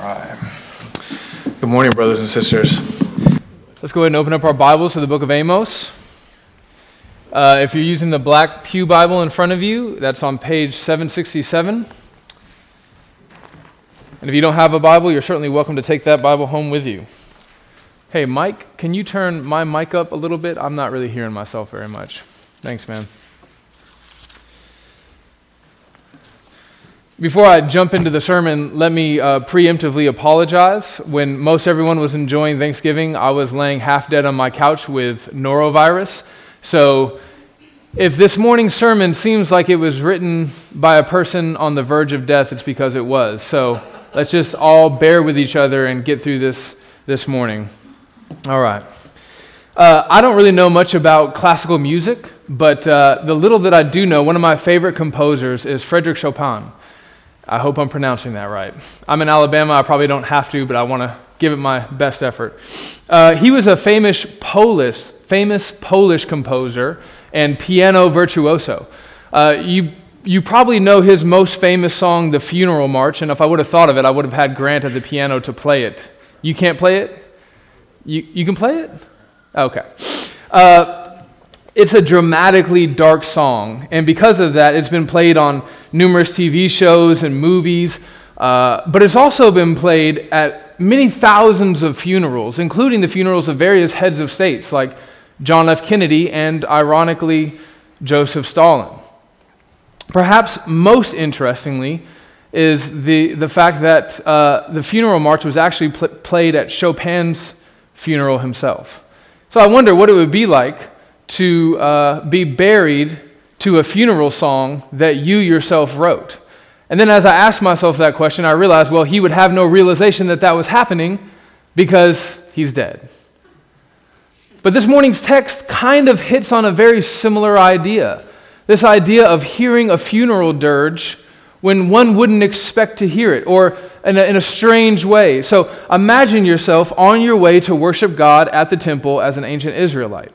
All right. Good morning, brothers and sisters. Let's go ahead and open up our Bibles to the book of Amos. Uh, if you're using the black Pew Bible in front of you, that's on page 767. And if you don't have a Bible, you're certainly welcome to take that Bible home with you. Hey, Mike, can you turn my mic up a little bit? I'm not really hearing myself very much. Thanks, man. Before I jump into the sermon, let me uh, preemptively apologize. When most everyone was enjoying Thanksgiving, I was laying half dead on my couch with norovirus. So, if this morning's sermon seems like it was written by a person on the verge of death, it's because it was. So, let's just all bear with each other and get through this this morning. All right. Uh, I don't really know much about classical music, but uh, the little that I do know, one of my favorite composers is Frederick Chopin. I hope I'm pronouncing that right. I'm in Alabama. I probably don't have to, but I want to give it my best effort. Uh, he was a famous Polish, famous Polish composer and piano virtuoso. Uh, you you probably know his most famous song, The Funeral March, and if I would have thought of it, I would have had Grant at the piano to play it. You can't play it? You, you can play it? Okay. Uh, it's a dramatically dark song, and because of that, it's been played on numerous TV shows and movies, uh, but it's also been played at many thousands of funerals, including the funerals of various heads of states like John F. Kennedy and, ironically, Joseph Stalin. Perhaps most interestingly is the, the fact that uh, the funeral march was actually pl- played at Chopin's funeral himself. So I wonder what it would be like to uh, be buried to a funeral song that you yourself wrote? And then as I asked myself that question, I realized, well, he would have no realization that that was happening because he's dead. But this morning's text kind of hits on a very similar idea this idea of hearing a funeral dirge when one wouldn't expect to hear it, or in a, in a, strange way. So imagine yourself on your way to worship God at the temple as an ancient Israelite.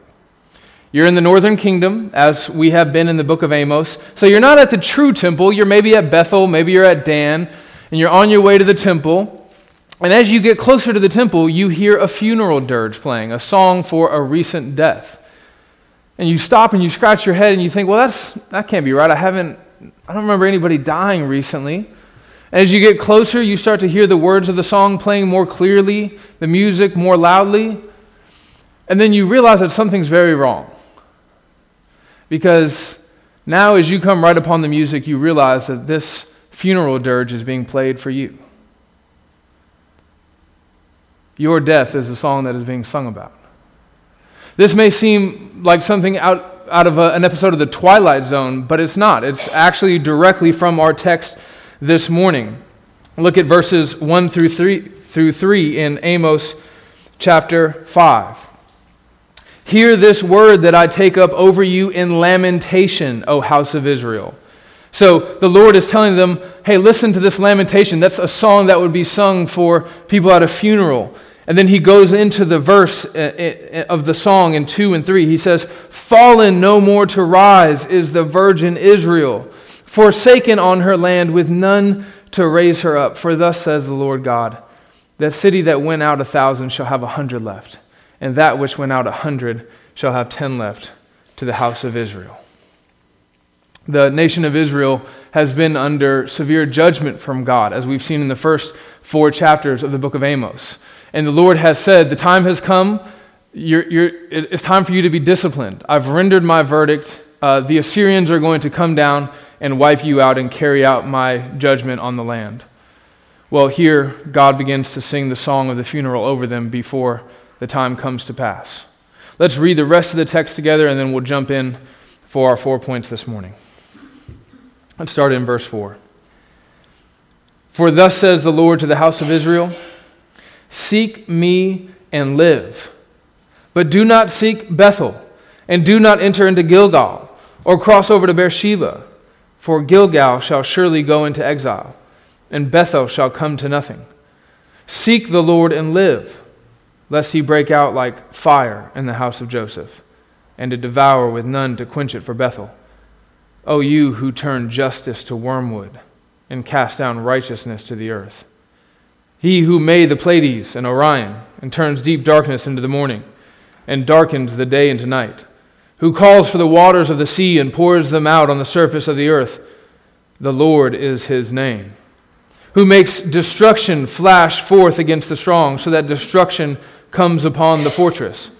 You're in the northern kingdom, as we have been in the book of Amos. So you're not at the true temple. You're maybe at Bethel, maybe you're at Dan, and you're on your way to the temple. And as you get closer to the temple, you hear a funeral dirge playing, a song for a recent death. And you stop and you scratch your head and you think, well, that's, that can't be right. I haven't, I don't remember anybody dying recently. As you get closer, you start to hear the words of the song playing more clearly, the music more loudly. And then you realize that something's very wrong. Because now, as you come right upon the music, you realize that this funeral dirge is being played for you. Your death is the song that is being sung about. This may seem like something out, out of a, an episode of The Twilight Zone, but it's not. It's actually directly from our text this morning. Look at verses 1 through 3, through 3 in Amos chapter 5. Hear this word that I take up over you in lamentation, O house of Israel. So the Lord is telling them, hey, listen to this lamentation. That's a song that would be sung for people at a funeral. And then he goes into the verse uh, uh, of the song in 2 and 3. He says, Fallen no more to rise is the virgin Israel, forsaken on her land with none to raise her up. For thus says the Lord God, That city that went out a thousand shall have a hundred left and that which went out a hundred shall have ten left to the house of Israel. The nation of Israel has been under severe judgment from God, as we've seen in the first four chapters of the book of Amos. And the Lord has said, The time has come, you're, you're, it's time for you to be disciplined. I've rendered my verdict. Uh, the Assyrians are going to come down and wipe you out and carry out my judgment on the land. Well, here, God begins to sing the song of the funeral over them before the time comes to pass. Let's read the rest of the text together and then we'll jump in for our four points this morning. Let's start in verse 4. For thus says the Lord to the house of Israel Seek me and live. But do not seek Bethel, and do not enter into Gilgal, or cross over to Beersheba, for Gilgal shall surely go into exile, and Bethel shall come to nothing. Seek the Lord and live lest he break out like fire in the house of Joseph, and to devour with none to quench it for Bethel. O you who turn justice to wormwood and cast down righteousness to the earth. He who made the Pleiades and Orion, and turns deep darkness into the morning, and darkens the day into night, who calls for the waters of the sea and pours them out on the surface of the earth. The Lord is his name. Who makes destruction flash forth against the strong, so that destruction comes upon the fortress.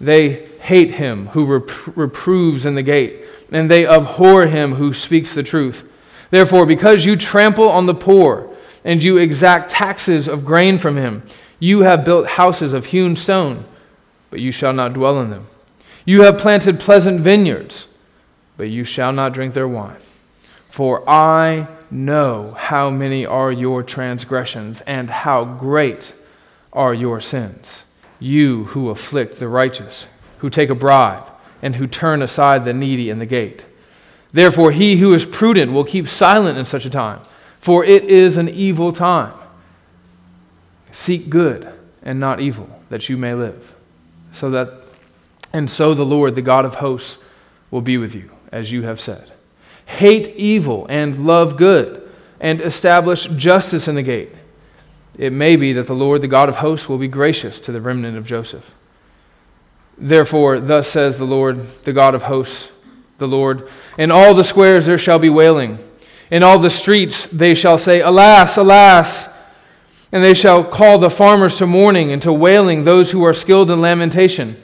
They hate him who rep- reproves in the gate, and they abhor him who speaks the truth. Therefore, because you trample on the poor, and you exact taxes of grain from him, you have built houses of hewn stone, but you shall not dwell in them. You have planted pleasant vineyards, but you shall not drink their wine. For I know how many are your transgressions, and how great are your sins. You who afflict the righteous, who take a bribe, and who turn aside the needy in the gate. Therefore, he who is prudent will keep silent in such a time, for it is an evil time. Seek good and not evil, that you may live. So that, and so the Lord, the God of hosts, will be with you, as you have said. Hate evil and love good, and establish justice in the gate. It may be that the Lord, the God of hosts, will be gracious to the remnant of Joseph. Therefore, thus says the Lord, the God of hosts, the Lord, in all the squares there shall be wailing. In all the streets they shall say, Alas, alas! And they shall call the farmers to mourning and to wailing those who are skilled in lamentation.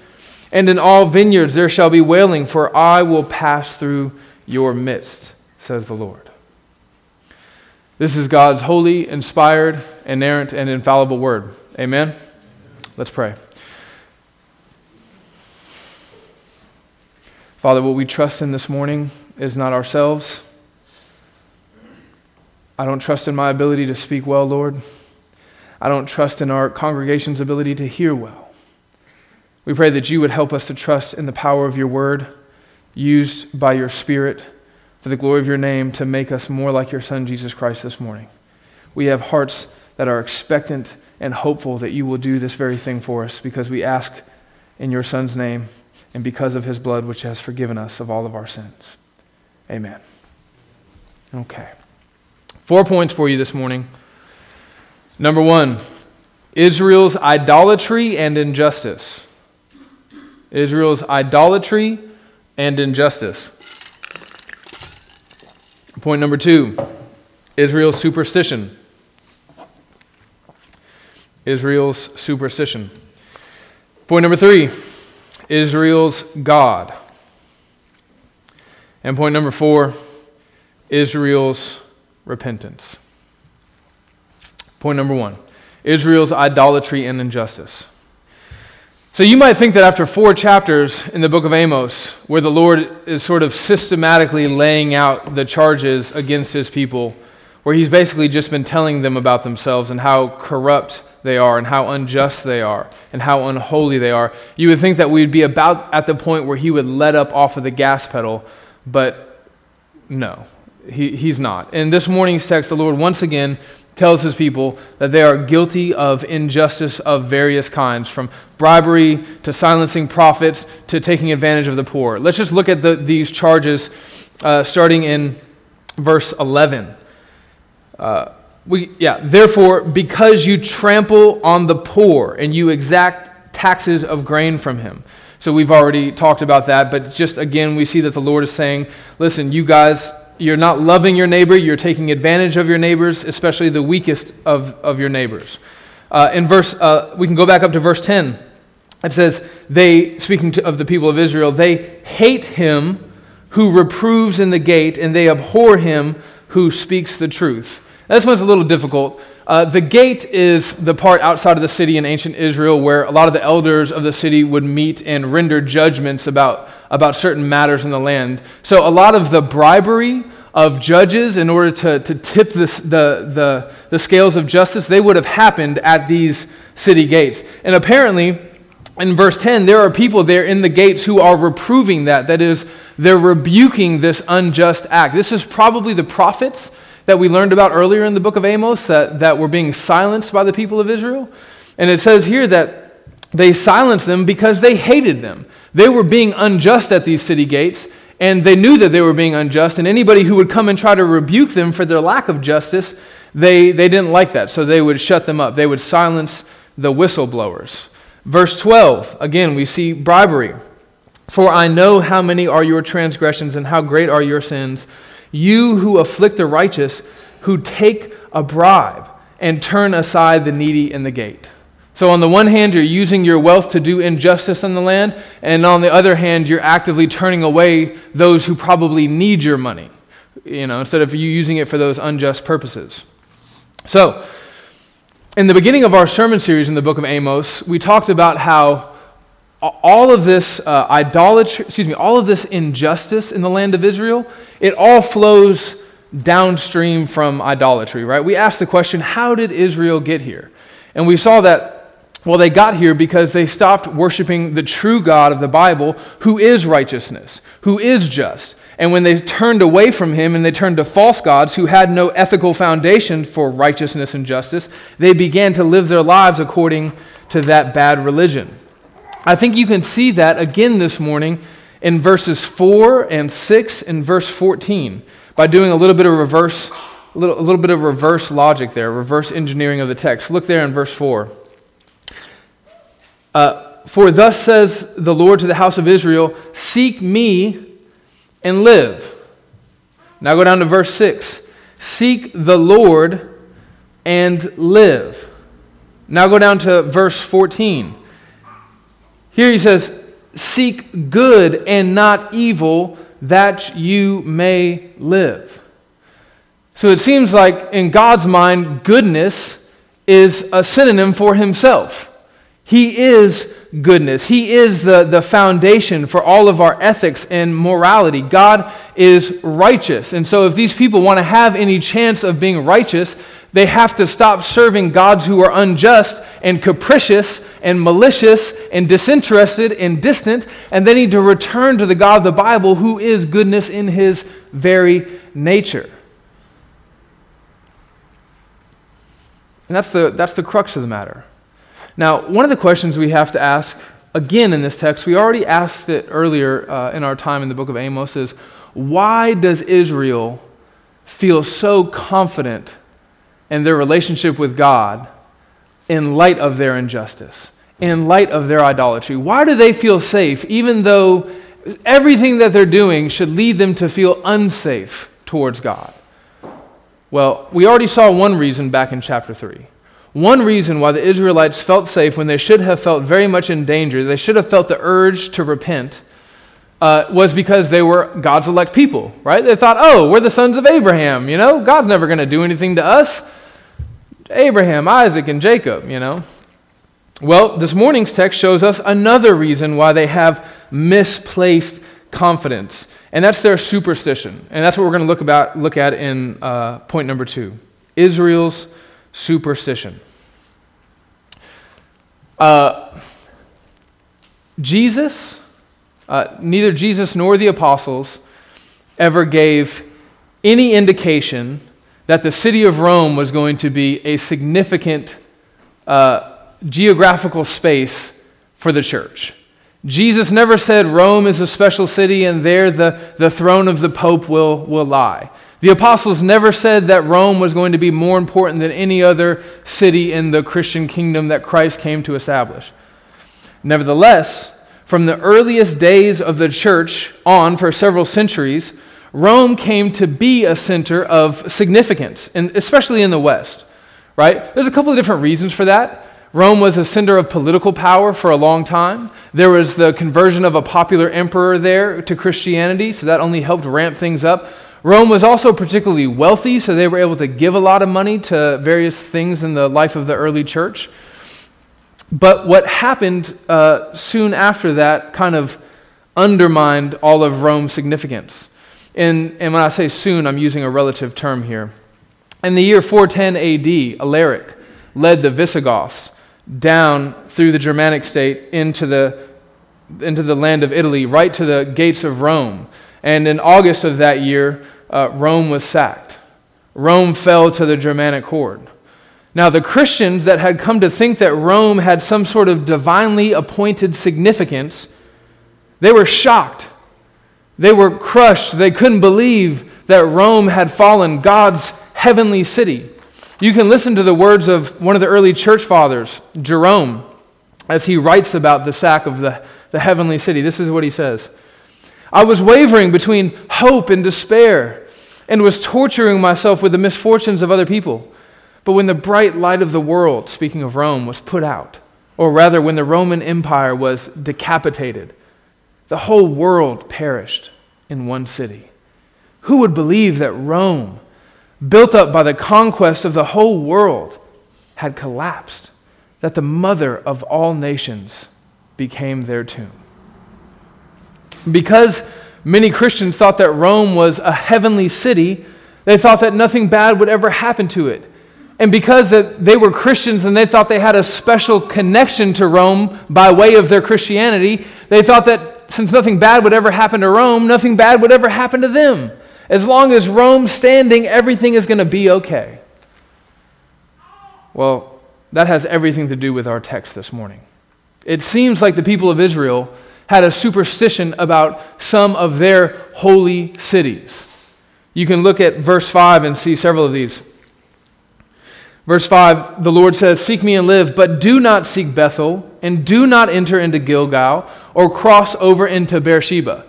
And in all vineyards there shall be wailing, for I will pass through your midst, says the Lord. This is God's holy, inspired, inerrant, and infallible word. Amen? Let's pray. Father, what we trust in this morning is not ourselves. I don't trust in my ability to speak well, Lord. I don't trust in our congregation's ability to hear well. We pray that you would help us to trust in the power of your word, used by your Spirit for the glory of your name to make us more like your Son, Jesus Christ, this morning. We have hearts that are expectant and hopeful that you will do this very thing for us because we ask in your Son's name and because of his blood, which has forgiven us of all of our sins. Amen. Okay. Four points for you this morning. Number one, Israel's idolatry and injustice. Israel's idolatry and injustice. Point number two, Israel's superstition. Israel's superstition. Point number three, Israel's God. And point number four, Israel's repentance. Point number one Israel's idolatry and injustice. So you might think that after four chapters in the book of Amos, where the Lord is sort of systematically laying out the charges against his people, where he's basically just been telling them about themselves and how corrupt they are and how unjust they are and how unholy they are, you would think that we'd be about at the point where he would let up off of the gas pedal, but no, he, he's not. In this morning's text, the Lord once again tells his people that they are guilty of injustice of various kinds, from bribery to silencing prophets to taking advantage of the poor. Let's just look at the, these charges uh, starting in verse 11. Uh, we, yeah, therefore, because you trample on the poor and you exact taxes of grain from him. So we've already talked about that, but just again, we see that the Lord is saying, listen, you guys, you're not loving your neighbor, you're taking advantage of your neighbors, especially the weakest of, of your neighbors. Uh, in verse, uh, we can go back up to verse 10. It says, they, speaking to, of the people of Israel, they hate him who reproves in the gate, and they abhor him who speaks the truth. This one's a little difficult. Uh, the gate is the part outside of the city in ancient Israel where a lot of the elders of the city would meet and render judgments about, about certain matters in the land. So a lot of the bribery of judges in order to, to tip this, the, the, the scales of justice, they would have happened at these city gates. And apparently, in verse 10, there are people there in the gates who are reproving that. That is, they're rebuking this unjust act. This is probably the prophets that we learned about earlier in the book of Amos that, that were being silenced by the people of Israel. And it says here that they silenced them because they hated them. They were being unjust at these city gates, and they knew that they were being unjust. And anybody who would come and try to rebuke them for their lack of justice, They, they didn't like that, so they would shut them up. They would silence the whistleblowers. Verse 12, again, we see bribery. For I know how many are your transgressions and how great are your sins. You who afflict the righteous, who take a bribe and turn aside the needy in the gate. So, on the one hand, you're using your wealth to do injustice in the land, and on the other hand, you're actively turning away those who probably need your money, you know, instead of you using it for those unjust purposes. So, in the beginning of our sermon series in the book of Amos, we talked about how all of this uh, idolatry, excuse me, all of this injustice in the land of Israel, it all flows downstream from idolatry, right? We asked the question, how did Israel get here? And we saw that well, they got here because they stopped worshiping the true God of the Bible, who is righteousness, who is just. And when they turned away from him and they turned to false gods who had no ethical foundation for righteousness and justice, they began to live their lives according to that bad religion. I think you can see that again this morning in verses 4 and 6 and verse 14 by doing a little bit of reverse a little, a little bit of reverse logic there, reverse engineering of the text. Look there in verse 4. Uh, For thus says the Lord to the house of Israel, Seek me and live. Now go down to verse 6. Seek the Lord and live. Now go down to verse 14. Here he says, Seek good and not evil, that you may live. So it seems like in God's mind, goodness is a synonym for himself. He is goodness. He is the, the foundation for all of our ethics and morality. God is righteous. And so, if these people want to have any chance of being righteous, they have to stop serving gods who are unjust and capricious and malicious and disinterested and distant, and they need to return to the God of the Bible who is goodness in his very nature. And that's the, that's the crux of the matter. Now, one of the questions we have to ask again in this text, we already asked it earlier uh, in our time in the book of Amos, is why does Israel feel so confident in their relationship with God in light of their injustice, in light of their idolatry? Why do they feel safe even though everything that they're doing should lead them to feel unsafe towards God? Well, we already saw one reason back in chapter 3. One reason why the Israelites felt safe when they should have felt very much in danger, they should have felt the urge to repent, uh, was because they were God's elect people, right? They thought, oh, we're the sons of Abraham, you know? God's never going to do anything to us. Abraham, Isaac, and Jacob, you know? Well, this morning's text shows us another reason why they have misplaced confidence, and that's their superstition. And that's what we're going to look, about, look at in uh, point number two Israel's superstition. Uh, Jesus, uh, neither Jesus nor the apostles ever gave any indication that the city of Rome was going to be a significant uh, geographical space for the church. Jesus never said Rome is a special city and there the, the throne of the Pope will, will lie. The apostles never said that Rome was going to be more important than any other city in the Christian kingdom that Christ came to establish. Nevertheless, from the earliest days of the church on for several centuries, Rome came to be a center of significance, and especially in the West. Right? There's a couple of different reasons for that. Rome was a center of political power for a long time. There was the conversion of a popular emperor there to Christianity, so that only helped ramp things up. Rome was also particularly wealthy, so they were able to give a lot of money to various things in the life of the early church. But what happened uh, soon after that kind of undermined all of Rome's significance. And, and when I say soon, I'm using a relative term here. In the year 410 AD, Alaric led the Visigoths down through the Germanic state into the, into the land of Italy, right to the gates of Rome. And in August of that year, uh, Rome was sacked. Rome fell to the Germanic horde. Now, the Christians that had come to think that Rome had some sort of divinely appointed significance, they were shocked. They were crushed. They couldn't believe that Rome had fallen, God's heavenly city. You can listen to the words of one of the early church fathers, Jerome, as he writes about the sack of the, the heavenly city. This is what he says I was wavering between hope and despair and was torturing myself with the misfortunes of other people. But when the bright light of the world, speaking of Rome, was put out, or rather when the Roman Empire was decapitated, the whole world perished in one city. Who would believe that Rome, built up by the conquest of the whole world, had collapsed, that the mother of all nations became their tomb? Because many Christians thought that Rome was a heavenly city, they thought that nothing bad would ever happen to it. And because that they were Christians and they thought they had a special connection to Rome by way of their Christianity, they thought that since nothing bad would ever happen to Rome, nothing bad would ever happen to them. As long as Rome's standing, everything is going to be okay. Well, that has everything to do with our text this morning. It seems like the people of Israel had a superstition about some of their holy cities. You can look at verse 5 and see several of these. Verse 5, the Lord says, Seek me and live, but do not seek Bethel, and do not enter into Gilgal, or cross over into Beersheba.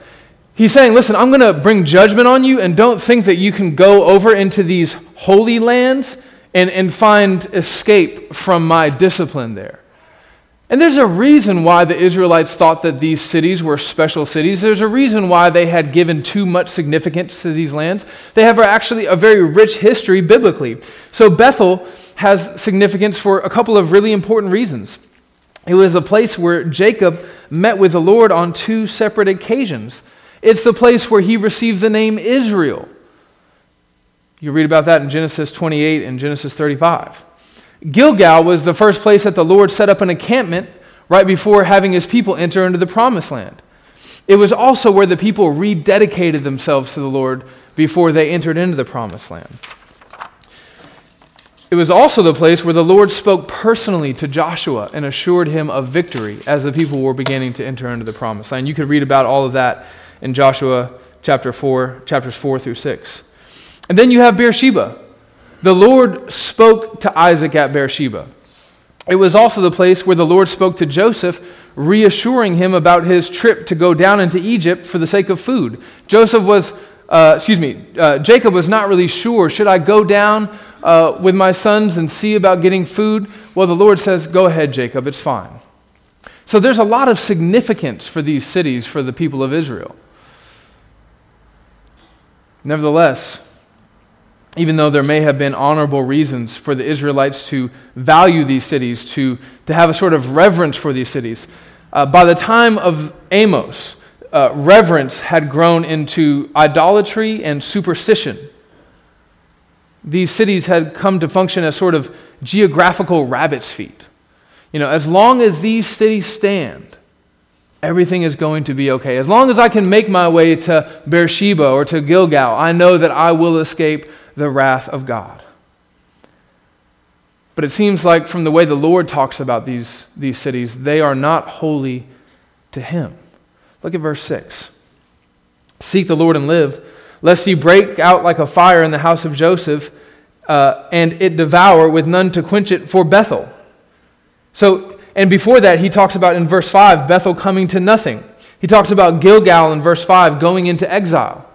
He's saying, Listen, I'm going to bring judgment on you, and don't think that you can go over into these holy lands and, and find escape from my discipline there. And there's a reason why the Israelites thought that these cities were special cities. There's a reason why they had given too much significance to these lands. They have actually a very rich history biblically. So Bethel has significance for a couple of really important reasons. It was a place where Jacob met with the Lord on two separate occasions. It's the place where he received the name Israel. You read about that in Genesis 28 and Genesis 35. Gilgal was the first place that the Lord set up an encampment right before having his people enter into the promised land. It was also where the people rededicated themselves to the Lord before they entered into the promised land. It was also the place where the Lord spoke personally to Joshua and assured him of victory as the people were beginning to enter into the promised land. You could read about all of that in Joshua chapter 4, chapters 4 through 6. And then you have Beersheba, the Lord spoke to Isaac at Beersheba. It was also the place where the Lord spoke to Joseph, reassuring him about his trip to go down into Egypt for the sake of food. Joseph was, uh, excuse me, uh, Jacob was not really sure. Should I go down uh, with my sons and see about getting food? Well, the Lord says, Go ahead, Jacob, it's fine. So there's a lot of significance for these cities for the people of Israel. Nevertheless, even though there may have been honorable reasons for the Israelites to value these cities, to, to have a sort of reverence for these cities, uh, by the time of Amos, uh, reverence had grown into idolatry and superstition. These cities had come to function as sort of geographical rabbit's feet. You know, as long as these cities stand, everything is going to be okay. As long as I can make my way to Beersheba or to Gilgal, I know that I will escape the wrath of God. But it seems like from the way the Lord talks about these, these cities, they are not holy to Him. Look at verse 6. Seek the Lord and live, lest He break out like a fire in the house of Joseph, uh, and it devour with none to quench it for Bethel. So, and before that, he talks about in verse 5, Bethel coming to nothing. He talks about Gilgal in verse 5 going into exile.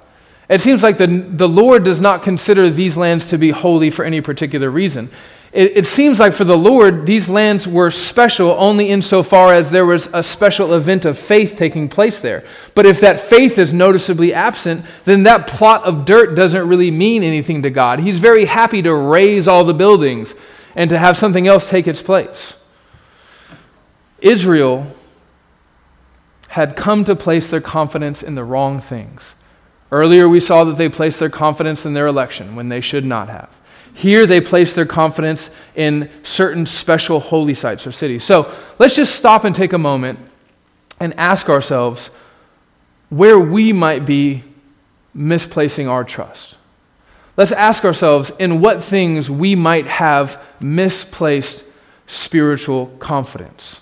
It seems like the, the Lord does not consider these lands to be holy for any particular reason. It, it seems like for the Lord, these lands were special only insofar as there was a special event of faith taking place there. But if that faith is noticeably absent, then that plot of dirt doesn't really mean anything to God. He's very happy to raze all the buildings and to have something else take its place. Israel had come to place their confidence in the wrong things. Earlier, we saw that they placed their confidence in their election when they should not have. Here, they place their confidence in certain special holy sites or cities. So let's just stop and take a moment and ask ourselves where we might be misplacing our trust. Let's ask ourselves in what things we might have misplaced spiritual confidence.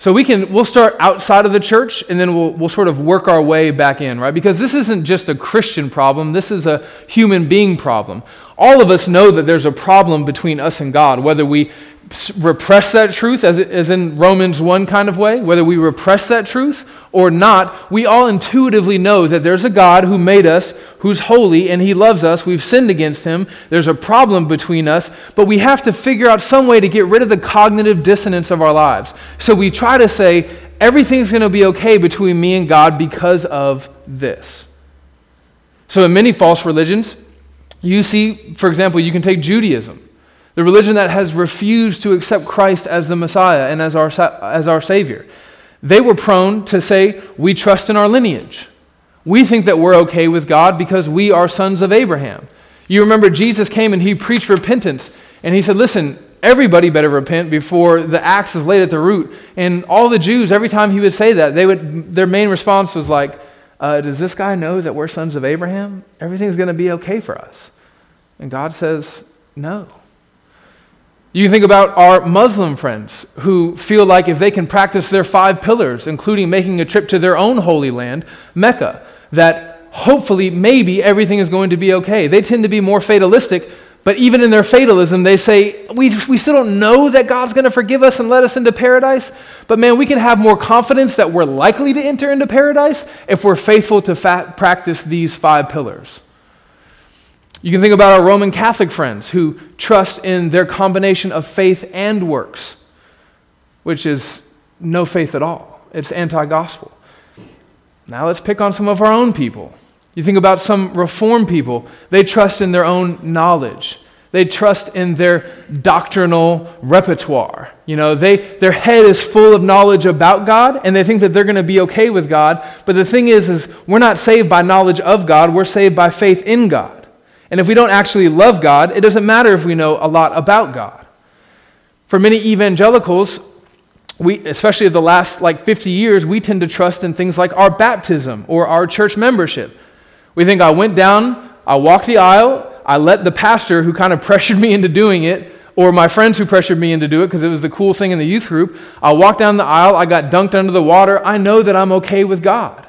So we can we'll start outside of the church and then we'll we'll sort of work our way back in, right? Because this isn't just a Christian problem, this is a human being problem. All of us know that there's a problem between us and God, whether we repress that truth, as, as in Romans 1 kind of way, whether we repress that truth or not, we all intuitively know that there's a God who made us, who's holy, and he loves us. We've sinned against him. There's a problem between us, but we have to figure out some way to get rid of the cognitive dissonance of our lives. So we try to say, everything's going to be okay between me and God because of this. So in many false religions, you see, for example, you can take Judaism the religion that has refused to accept Christ as the Messiah and as our, as our Savior. They were prone to say, We trust in our lineage. We think that we're okay with God because we are sons of Abraham. You remember Jesus came and he preached repentance, and he said, Listen, everybody better repent before the axe is laid at the root. And all the Jews, every time he would say that, they would, their main response was like, uh, Does this guy know that we're sons of Abraham? Everything's going to be okay for us. And God says, No. You think about our Muslim friends who feel like if they can practice their five pillars, including making a trip to their own holy land, Mecca, that hopefully, maybe everything is going to be okay. They tend to be more fatalistic, but even in their fatalism, they say, we, we still don't know that God's going to forgive us and let us into paradise. But man, we can have more confidence that we're likely to enter into paradise if we're faithful to fa- practice these five pillars. You can think about our Roman Catholic friends who trust in their combination of faith and works, which is no faith at all. It's anti gospel. Now let's pick on some of our own people. You think about some reform people, they trust in their own knowledge. They trust in their doctrinal repertoire. You know, they, their head is full of knowledge about God, and they think that they're going to be okay with God. But the thing is, is we're not saved by knowledge of God, we're saved by faith in God. And if we don't actually love God, it doesn't matter if we know a lot about God. For many evangelicals, we, especially the last like 50 years, we tend to trust in things like our baptism or our church membership. We think I went down, I walked the aisle, I let the pastor who kind of pressured me into doing it, or my friends who pressured me into do it because it was the cool thing in the youth group. I walked down the aisle, I got dunked under the water. I know that I'm okay with God.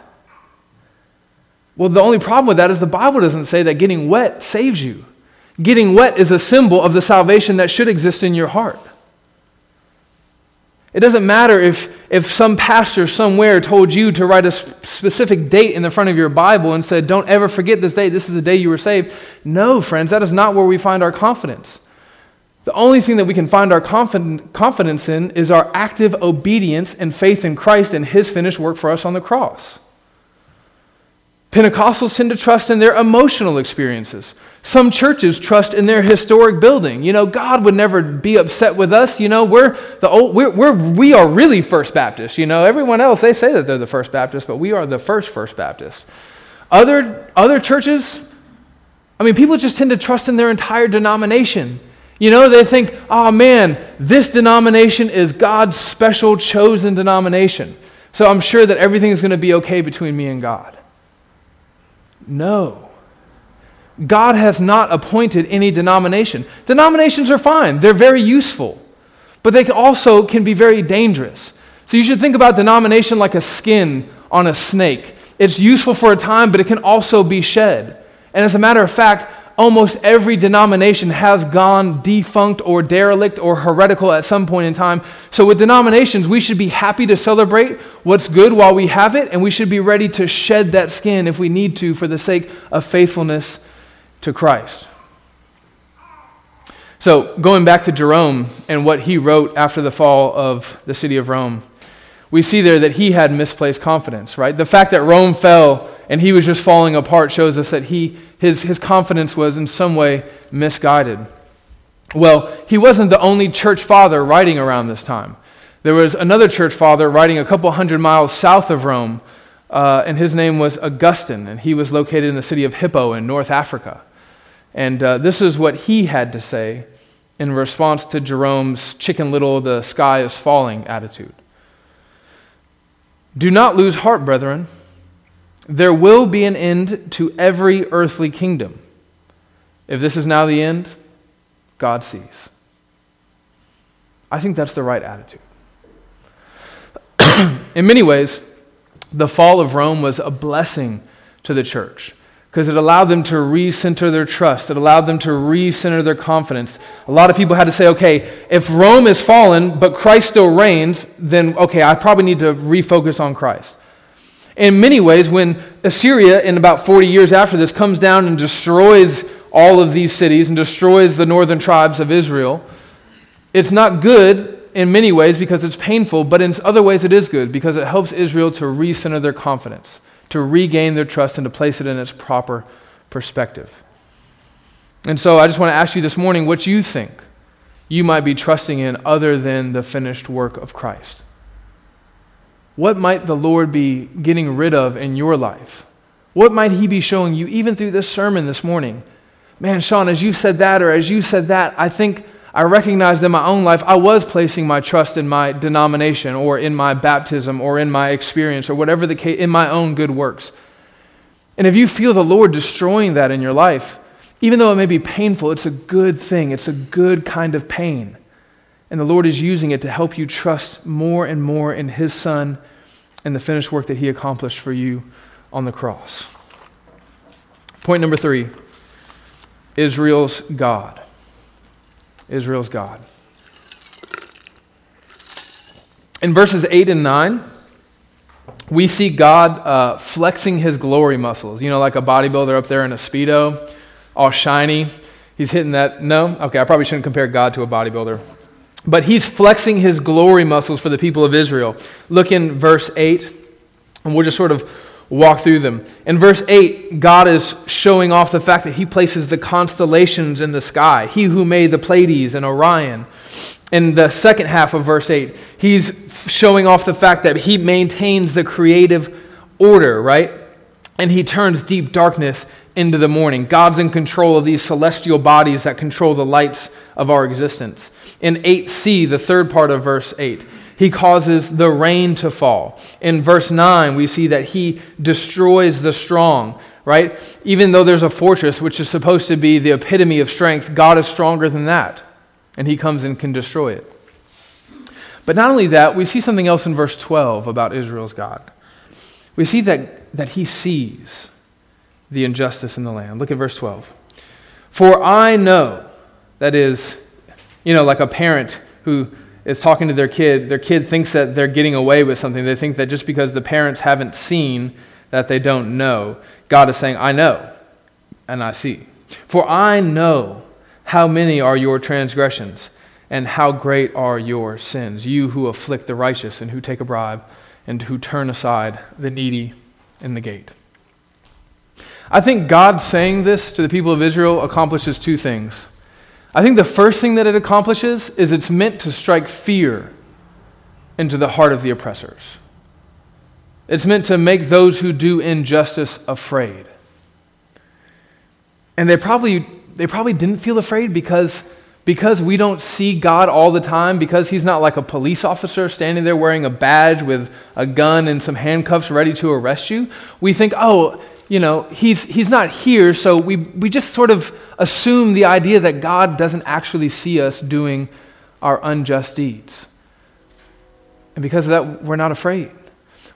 Well, the only problem with that is the Bible doesn't say that getting wet saves you. Getting wet is a symbol of the salvation that should exist in your heart. It doesn't matter if, if some pastor somewhere told you to write a specific date in the front of your Bible and said, Don't ever forget this date, this is the day you were saved. No, friends, that is not where we find our confidence. The only thing that we can find our confidence in is our active obedience and faith in Christ and his finished work for us on the cross. Pentecostals tend to trust in their emotional experiences. Some churches trust in their historic building. You know, God would never be upset with us. You know, we're the old, we're, we're, we are really First Baptist. You know, everyone else, they say that they're the First Baptist, but we are the first First Baptist. Other, other churches, I mean, people just tend to trust in their entire denomination. You know, they think, oh man, this denomination is God's special chosen denomination. So I'm sure that everything is going to be okay between me and God. No. God has not appointed any denomination. Denominations are fine, they're very useful, but they also can be very dangerous. So you should think about denomination like a skin on a snake. It's useful for a time, but it can also be shed. And as a matter of fact, almost every denomination has gone defunct or derelict or heretical at some point in time. So, with denominations, we should be happy to celebrate what's good while we have it, and we should be ready to shed that skin if we need to for the sake of faithfulness to Christ. So, going back to Jerome and what he wrote after the fall of the city of Rome, we see there that he had misplaced confidence, right? The fact that Rome fell and he was just falling apart shows us that he, his, his confidence was in some way misguided. Well, he wasn't the only church father writing around this time. There was another church father writing a couple hundred miles south of Rome, uh, and his name was Augustine, and he was located in the city of Hippo in North Africa. And uh, this is what he had to say in response to Jerome's chicken little, the sky is falling attitude. Do not lose heart, brethren. There will be an end to every earthly kingdom. If this is now the end, God sees. I think that's the right attitude. In many ways, the fall of Rome was a blessing to the church. Because it allowed them to recenter their trust. It allowed them to recenter their confidence. A lot of people had to say, okay, if Rome is fallen, but Christ still reigns, then okay, I probably need to refocus on Christ. In many ways, when Assyria, in about 40 years after this, comes down and destroys all of these cities and destroys the northern tribes of Israel, it's not good in many ways because it's painful, but in other ways it is good because it helps Israel to recenter their confidence to regain their trust and to place it in its proper perspective. And so I just want to ask you this morning what you think you might be trusting in other than the finished work of Christ. What might the Lord be getting rid of in your life? What might He be showing you, even through this sermon this morning? Man, Sean, as you said that, or as you said that, I think I recognized in my own life I was placing my trust in my denomination or in my baptism or in my experience or whatever the case, in my own good works. And if you feel the Lord destroying that in your life, even though it may be painful, it's a good thing. It's a good kind of pain. And the Lord is using it to help you trust more and more in His Son and the finished work that He accomplished for you on the cross. Point number three Israel's God. Israel's God. In verses 8 and 9, we see God uh, flexing his glory muscles. You know, like a bodybuilder up there in a Speedo, all shiny. He's hitting that. No? Okay, I probably shouldn't compare God to a bodybuilder. But he's flexing his glory muscles for the people of Israel. Look in verse 8, and we'll just sort of walk through them. In verse 8, God is showing off the fact that He places the constellations in the sky, He who made the Pleiades and Orion. In the second half of verse 8, He's showing off the fact that He maintains the creative order, right? And He turns deep darkness into the morning. God's in control of these celestial bodies that control the lights of our existence. In 8c, the third part of verse 8, he causes the rain to fall. In verse 9, we see that he destroys the strong, right? Even though there's a fortress, which is supposed to be the epitome of strength, God is stronger than that. And he comes and can destroy it. But not only that, we see something else in verse 12 about Israel's God. We see that, that he sees the injustice in the land. Look at verse 12. For I know, that is, you know, like a parent who is talking to their kid, their kid thinks that they're getting away with something. They think that just because the parents haven't seen, that they don't know. God is saying, I know, and I see. For I know how many are your transgressions, and how great are your sins, you who afflict the righteous, and who take a bribe, and who turn aside the needy in the gate. I think God saying this to the people of Israel accomplishes two things. I think the first thing that it accomplishes is it's meant to strike fear into the heart of the oppressors. It's meant to make those who do injustice afraid. And they probably, they probably didn't feel afraid because, because we don't see God all the time, because He's not like a police officer standing there wearing a badge with a gun and some handcuffs ready to arrest you. We think, oh, you know, he's, he's not here, so we, we just sort of assume the idea that God doesn't actually see us doing our unjust deeds. And because of that, we're not afraid.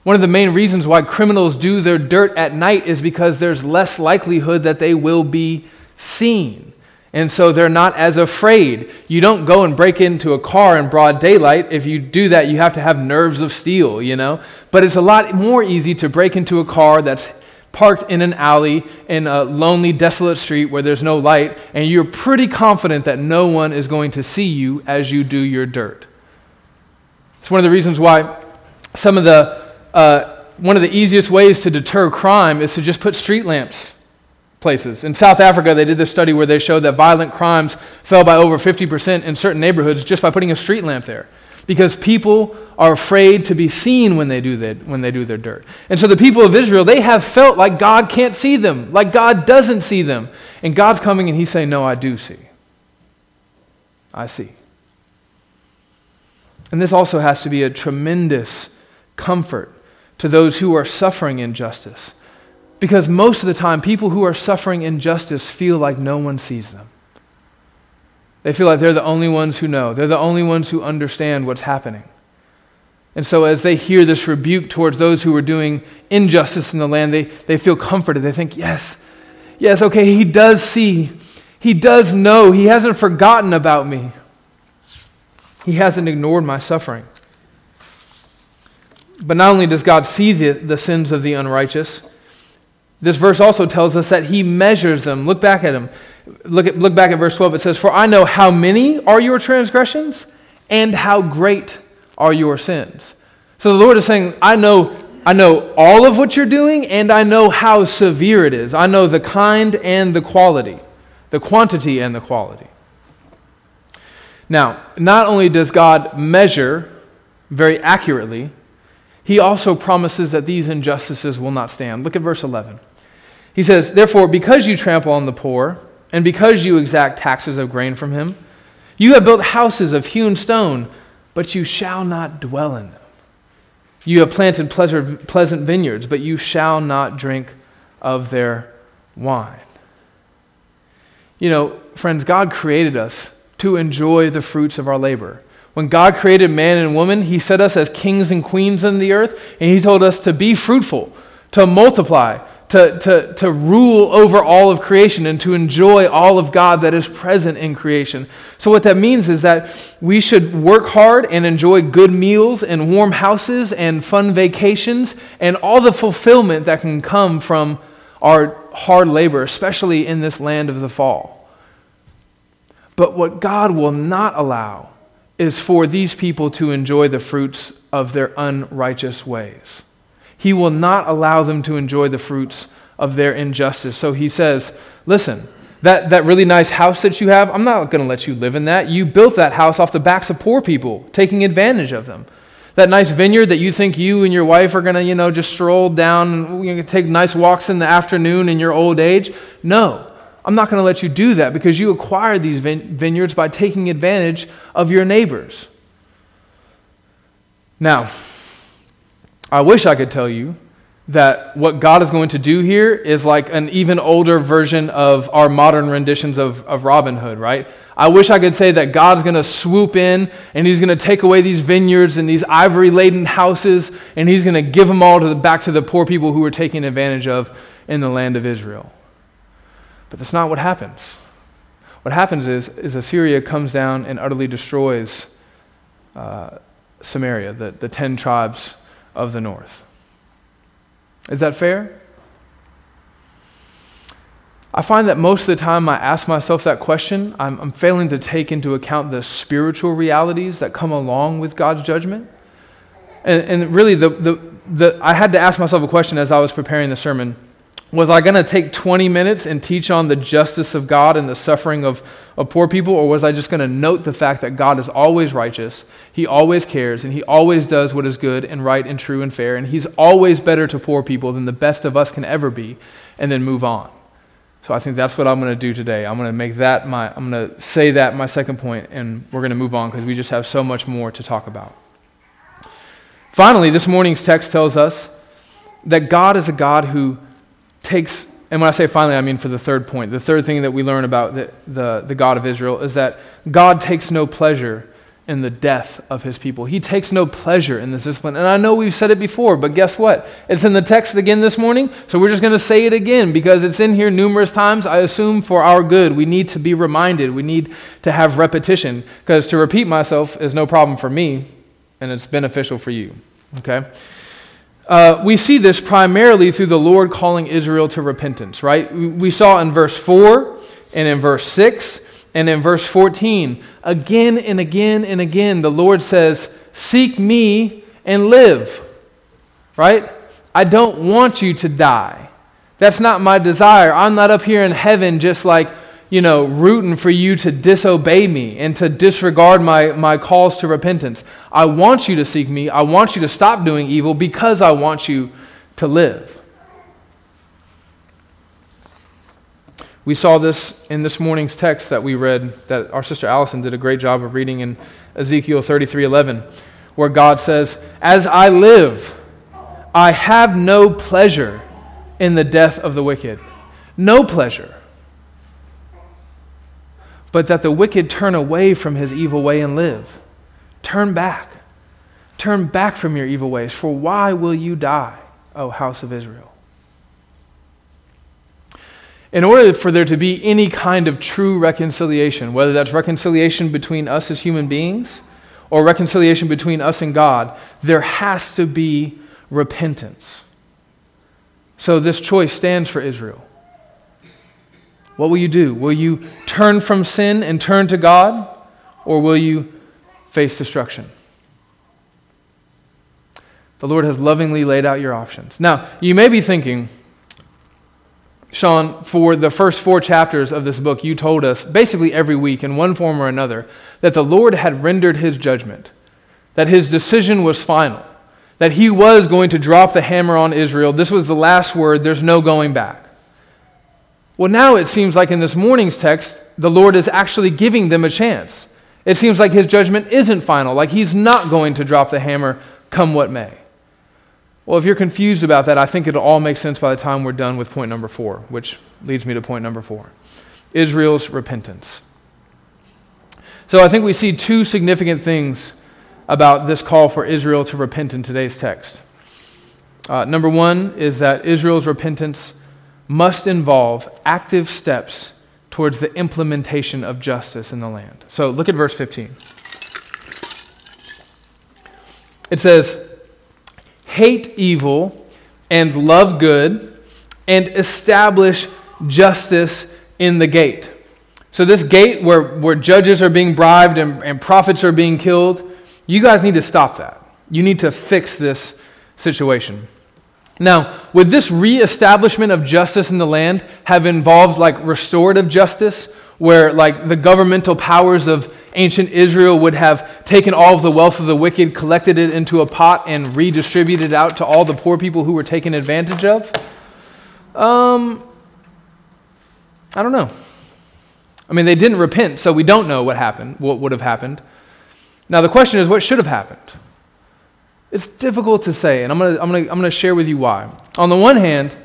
One of the main reasons why criminals do their dirt at night is because there's less likelihood that they will be seen. And so they're not as afraid. You don't go and break into a car in broad daylight. If you do that, you have to have nerves of steel, you know? But it's a lot more easy to break into a car that's parked in an alley in a lonely, desolate street where there's no light, and you're pretty confident that no one is going to see you as you do your dirt. It's one of the reasons why some of the, uh, one of the easiest ways to deter crime is to just put street lamps places. In South Africa, they did this study where they showed that violent crimes fell by over 50% in certain neighborhoods just by putting a street lamp there because people are afraid to be seen when they do that, when they do their dirt. And so the people of Israel, they have felt like God can't see them, like God doesn't see them. And God's coming and he's saying, "No, I do see. I see." And this also has to be a tremendous comfort to those who are suffering injustice. Because most of the time, people who are suffering injustice feel like no one sees them. They feel like they're the only ones who know, they're the only ones who understand what's happening. And so, as they hear this rebuke towards those who are doing injustice in the land, they, they feel comforted. They think, yes, yes, okay, he does see. He does know. He hasn't forgotten about me. He hasn't ignored my suffering. But not only does God see the, the sins of the unrighteous, this verse also tells us that he measures them. Look back at him. Look, at, look back at verse 12. It says, For I know how many are your transgressions and how great are your sins. So the Lord is saying, I know, I know all of what you're doing and I know how severe it is. I know the kind and the quality, the quantity and the quality. Now, not only does God measure very accurately, he also promises that these injustices will not stand. Look at verse 11. He says, Therefore, because you trample on the poor, and because you exact taxes of grain from him, you have built houses of hewn stone, but you shall not dwell in them. You have planted pleasant vineyards, but you shall not drink of their wine. You know, friends, God created us to enjoy the fruits of our labor. When God created man and woman, He set us as kings and queens in the earth, and He told us to be fruitful, to multiply, to, to, to rule over all of creation and to enjoy all of God that is present in creation. So, what that means is that we should work hard and enjoy good meals and warm houses and fun vacations and all the fulfillment that can come from our hard labor, especially in this land of the fall. But what God will not allow is for these people to enjoy the fruits of their unrighteous ways. He will not allow them to enjoy the fruits of their injustice. So he says, Listen, that, that really nice house that you have, I'm not going to let you live in that. You built that house off the backs of poor people, taking advantage of them. That nice vineyard that you think you and your wife are going to, you know, just stroll down and take nice walks in the afternoon in your old age. No, I'm not going to let you do that because you acquired these vineyards by taking advantage of your neighbors. Now, I wish I could tell you that what God is going to do here is like an even older version of our modern renditions of, of Robin Hood, right? I wish I could say that God's going to swoop in and he's going to take away these vineyards and these ivory laden houses and he's going to give them all to the, back to the poor people who were taken advantage of in the land of Israel. But that's not what happens. What happens is, is Assyria comes down and utterly destroys uh, Samaria, the, the ten tribes of the north. Is that fair? I find that most of the time I ask myself that question, I'm, I'm, failing to take into account the spiritual realities that come along with God's judgment. And, and really, the, the, the, I had to ask myself a question as I was preparing the sermon. Was I going to take 20 minutes and teach on the justice of God and the suffering of, of poor people, or was I just going to note the fact that God is always righteous, He always cares, and He always does what is good and right and true and fair, and He's always better to poor people than the best of us can ever be, and then move on? So I think that's what I'm going to do today. I'm going to make that my, I'm going to say that my second point, and we're going to move on because we just have so much more to talk about. Finally, this morning's text tells us that God is a God who takes, and when I say finally, I mean for the third point. The third thing that we learn about the, the, the God of Israel is that God takes no pleasure in the death of his people. He takes no pleasure in this discipline. And I know we've said it before, but guess what? It's in the text again this morning, so we're just going to say it again because it's in here numerous times, I assume, for our good. We need to be reminded, we need to have repetition because to repeat myself is no problem for me, and it's beneficial for you. Okay? Uh, we see this primarily through the Lord calling Israel to repentance, right? We saw in verse 4 and in verse 6 and in verse 14, again and again and again, the Lord says, Seek me and live, right? I don't want you to die. That's not my desire. I'm not up here in heaven just like you know, rooting for you to disobey me and to disregard my, my calls to repentance. I want you to seek me. I want you to stop doing evil because I want you to live. We saw this in this morning's text that we read, that our sister Allison did a great job of reading in Ezekiel 33:11, where God says, "As I live, I have no pleasure in the death of the wicked. No pleasure but that the wicked turn away from his evil way and live. Turn back. Turn back from your evil ways, for why will you die, O house of Israel? In order for there to be any kind of true reconciliation, whether that's reconciliation between us as human beings or reconciliation between us and God, there has to be repentance. So this choice stands for Israel. What will you do? Will you turn from sin and turn to God, or will you face destruction? The Lord has lovingly laid out your options. Now, you may be thinking, Sean, for the first four chapters of this book, you told us basically every week in one form or another that the Lord had rendered his judgment, that his decision was final, that he was going to drop the hammer on Israel. This was the last word, there's no going back. Well, now it seems like in this morning's text, the Lord is actually giving them a chance. It seems like his judgment isn't final, like he's not going to drop the hammer come what may. Well, if you're confused about that, I think it'll all make sense by the time we're done with point number four, which leads me to point number four Israel's repentance. So I think we see two significant things about this call for Israel to repent in today's text. Uh, number one is that Israel's repentance must involve active steps towards the implementation of justice in the land. So look at verse 15. It says, hate evil and love good and establish justice in the gate. So, this gate where, where judges are being bribed and, and prophets are being killed, you guys need to stop that. You need to fix this situation. Now, would this reestablishment of justice in the land have involved like restorative justice, where like the governmental powers of ancient Israel would have taken all of the wealth of the wicked, collected it into a pot, and redistributed it out to all the poor people who were taken advantage of? Um, I don't know. I mean, they didn't repent, so we don't know what happened, what would have happened. Now, the question is, what should have happened? It's difficult to say, and I'm going to I'm gonna, I'm gonna share with you why. On the one hand,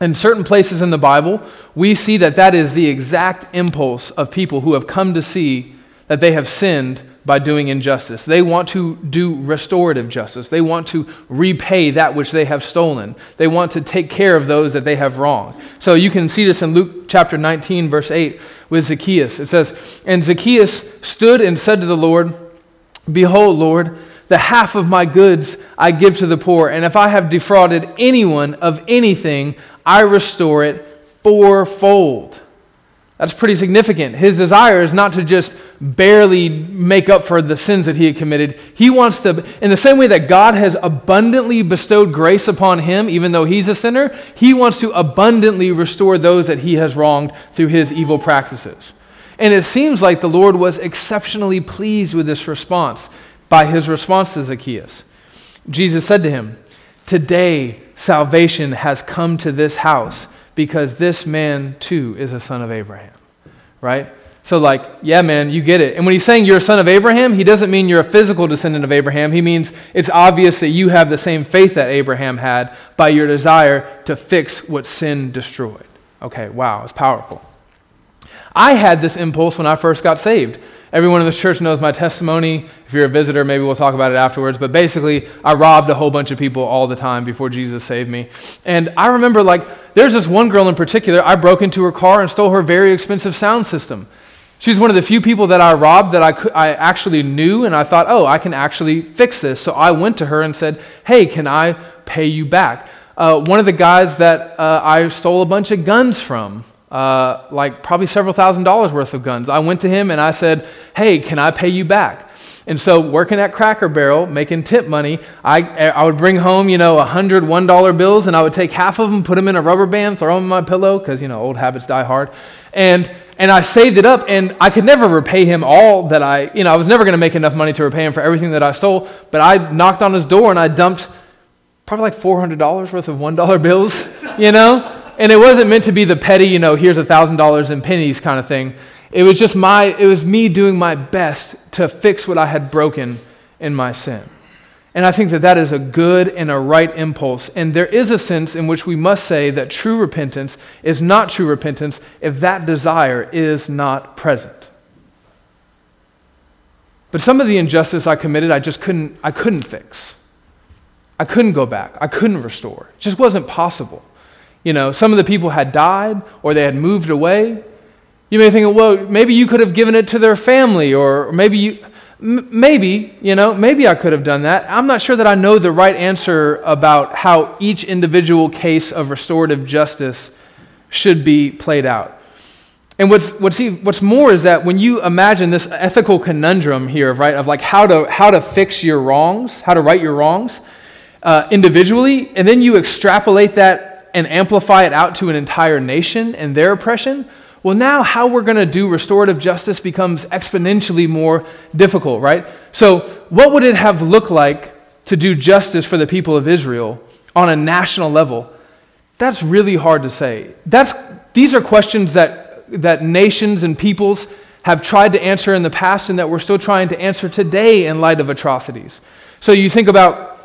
in certain places in the Bible, we see that that is the exact impulse of people who have come to see that they have sinned by doing injustice. They want to do restorative justice. They want to repay that which they have stolen. They want to take care of those that they have wronged. So you can see this in Luke chapter 19, verse 8, with Zacchaeus. It says, And Zacchaeus stood and said to the Lord, Behold, Lord, the half of my goods I give to the poor, and if I have defrauded anyone of anything, I restore it fourfold. That's pretty significant. His desire is not to just barely make up for the sins that he had committed. He wants to, in the same way that God has abundantly bestowed grace upon him, even though he's a sinner, he wants to abundantly restore those that he has wronged through his evil practices. And it seems like the Lord was exceptionally pleased with this response by his response to Zacchaeus. Jesus said to him, Today salvation has come to this house because this man too is a son of Abraham, right? So, like, yeah, man, you get it. And when he's saying you're a son of Abraham, he doesn't mean you're a physical descendant of Abraham. He means it's obvious that you have the same faith that Abraham had by your desire to fix what sin destroyed. Okay, wow, it's powerful. I had this impulse when I first got saved. Everyone in this church knows my testimony. If you're a visitor, maybe we'll talk about it afterwards. But basically, I robbed a whole bunch of people all the time before Jesus saved me. And I remember, like, there's this one girl in particular, I broke into her car and stole her very expensive sound system. She's one of the few people that I robbed that I, could, I actually knew, and I thought, oh, I can actually fix this. So I went to her and said, hey, can I pay you back? Uh, one of the guys that uh, I stole a bunch of guns from, uh, like probably several thousand dollars worth of guns. I went to him and I said, Hey, can I pay you back? And so, working at Cracker Barrel, making tip money, I, I would bring home, you know, a hundred one dollar bills, and I would take half of them, put them in a rubber band, throw them in my pillow, because, you know, old habits die hard. And, and I saved it up, and I could never repay him all that I, you know, I was never going to make enough money to repay him for everything that I stole, but I knocked on his door and I dumped probably like $400 worth of $1 bills, you know? And it wasn't meant to be the petty, you know, here's a $1,000 in pennies kind of thing. It was just my, it was me doing my best to fix what I had broken in my sin. And I think that that is a good and a right impulse. And there is a sense in which we must say that true repentance is not true repentance if that desire is not present. But some of the injustice I committed, I just couldn't, I couldn't fix. I couldn't go back. I couldn't restore. It just wasn't possible. You know, some of the people had died or they had moved away. You may think, well, maybe you could have given it to their family, or maybe you, m- maybe, you know, maybe I could have done that. I'm not sure that I know the right answer about how each individual case of restorative justice should be played out. And what's, what's, what's more is that when you imagine this ethical conundrum here, right, of like how to, how to fix your wrongs, how to right your wrongs uh, individually, and then you extrapolate that and amplify it out to an entire nation and their oppression, well, now how we're going to do restorative justice becomes exponentially more difficult, right? So, what would it have looked like to do justice for the people of Israel on a national level? That's really hard to say. That's, these are questions that, that nations and peoples have tried to answer in the past and that we're still trying to answer today in light of atrocities. So, you think about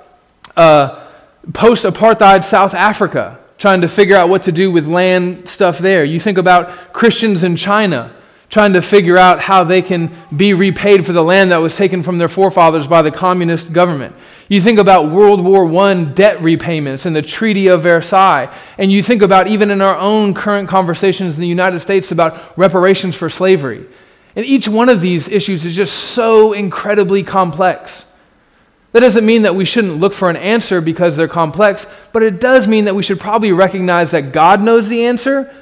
uh, post apartheid South Africa trying to figure out what to do with land stuff there. You think about Christians in China trying to figure out how they can be repaid for the land that was taken from their forefathers by the communist government. You think about World War I debt repayments and the Treaty of Versailles. And you think about even in our own current conversations in the United States about reparations for slavery. And each one of these issues is just so incredibly complex. That doesn't mean that we shouldn't look for an answer because they're complex, but it does mean that we should probably recognize that God knows the answer,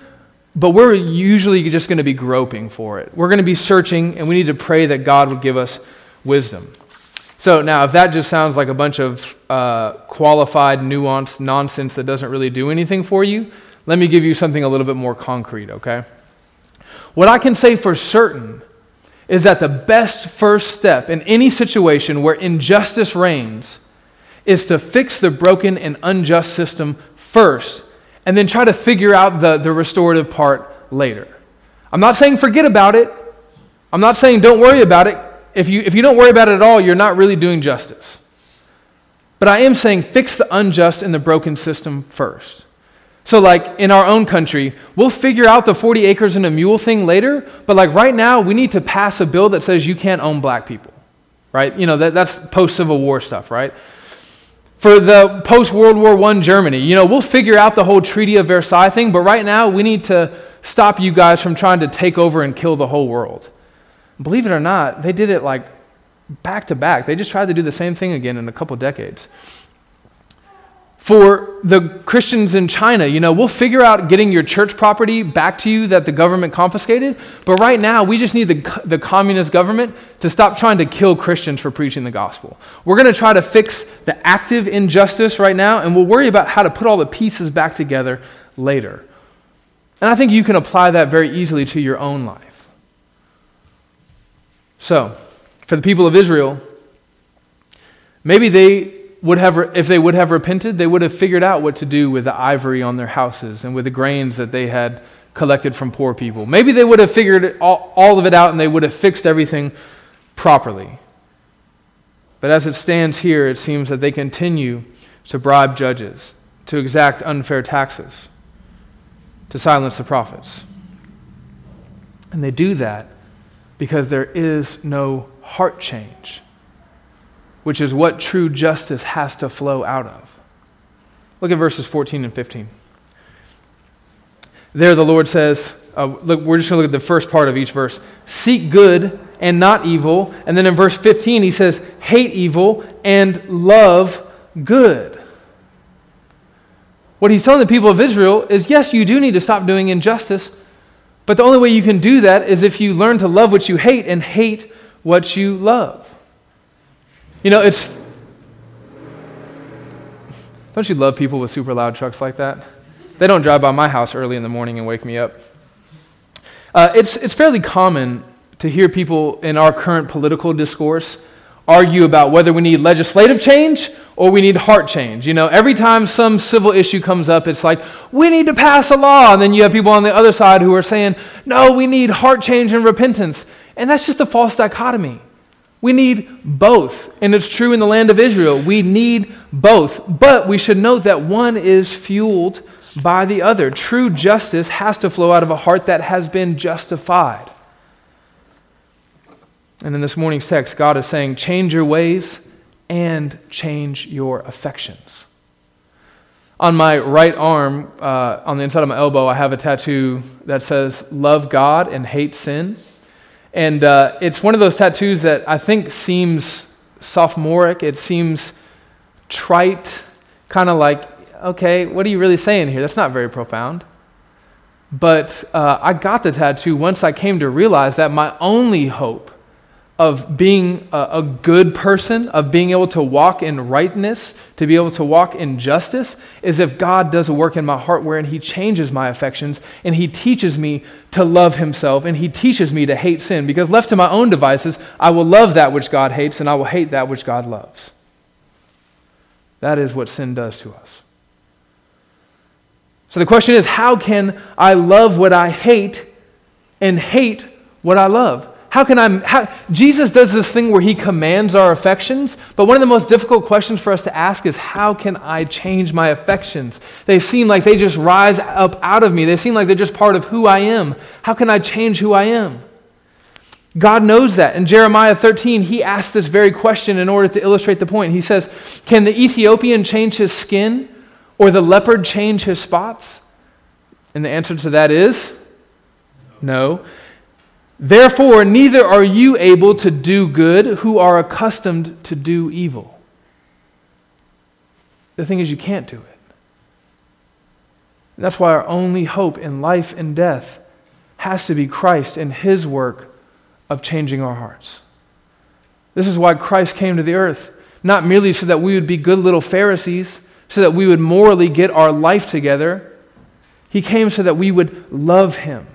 but we're usually just going to be groping for it. We're going to be searching, and we need to pray that God would give us wisdom. So, now, if that just sounds like a bunch of uh, qualified, nuanced nonsense that doesn't really do anything for you, let me give you something a little bit more concrete, okay? What I can say for certain is that the best first step in any situation where injustice reigns is to fix the broken and unjust system first and then try to figure out the, the restorative part later. I'm not saying forget about it. I'm not saying don't worry about it. If you, if you don't worry about it at all, you're not really doing justice. But I am saying fix the unjust and the broken system first. So, like in our own country, we'll figure out the 40 acres and a mule thing later, but like right now, we need to pass a bill that says you can't own black people, right? You know, that, that's post Civil War stuff, right? For the post World War I Germany, you know, we'll figure out the whole Treaty of Versailles thing, but right now, we need to stop you guys from trying to take over and kill the whole world. Believe it or not, they did it like back to back. They just tried to do the same thing again in a couple decades for the Christians in China, you know, we'll figure out getting your church property back to you that the government confiscated. But right now, we just need the, the communist government to stop trying to kill Christians for preaching the gospel. We're going to try to fix the active injustice right now, and we'll worry about how to put all the pieces back together later. And I think you can apply that very easily to your own life. So, for the people of Israel, maybe they would have, if they would have repented, they would have figured out what to do with the ivory on their houses and with the grains that they had collected from poor people. Maybe they would have figured all, all of it out and they would have fixed everything properly. But as it stands here, it seems that they continue to bribe judges, to exact unfair taxes, to silence the prophets. And they do that because there is no heart change which is what true justice has to flow out of. Look at verses 14 and 15. There, the Lord says, uh, look, we're just going to look at the first part of each verse. Seek good and not evil. And then in verse 15, he says, hate evil and love good. What he's telling the people of Israel is yes, you do need to stop doing injustice, but the only way you can do that is if you learn to love what you hate and hate what you love. You know, it's. Don't you love people with super loud trucks like that? They don't drive by my house early in the morning and wake me up. Uh, it's, it's fairly common to hear people in our current political discourse argue about whether we need legislative change or we need heart change. You know, every time some civil issue comes up, it's like, we need to pass a law. And then you have people on the other side who are saying, no, we need heart change and repentance. And that's just a false dichotomy. We need both. And it's true in the land of Israel. We need both. But we should note that one is fueled by the other. True justice has to flow out of a heart that has been justified. And in this morning's text, God is saying, change your ways and change your affections. On my right arm, uh, on the inside of my elbow, I have a tattoo that says, Love God and hate sin. And uh, it's one of those tattoos that I think seems sophomoric. It seems trite, kind of like, okay, what are you really saying here? That's not very profound. But uh, I got the tattoo once I came to realize that my only hope of being a, a, good person, of being able to walk in rightness, to be able to walk in justice, is if God does a work in my heart wherein He changes my affections and He teaches me to love Himself and He teaches me to hate sin. Because left to my own devices, I will love that which God hates and I will hate that which God loves. That is what sin does to us. So the question is how can I love what I hate and hate what I love? How can I? How, Jesus does this thing where he commands our affections, but one of the most difficult questions for us to ask is how can I change my affections? They seem like they just rise up out of me, they seem like they're just part of who I am. How can I change who I am? God knows that. In Jeremiah 13, he asked this very question in order to illustrate the point. He says, Can the Ethiopian change his skin or the leopard change his spots? And the answer to that is no. Therefore, neither are you able to do good who are accustomed to do evil. The thing is, you can't do it. And that's why our only hope in life and death has to be Christ and his work of changing our hearts. This is why Christ came to the earth, not merely so that we would be good little Pharisees, so that we would morally get our life together. He came so that we would love him,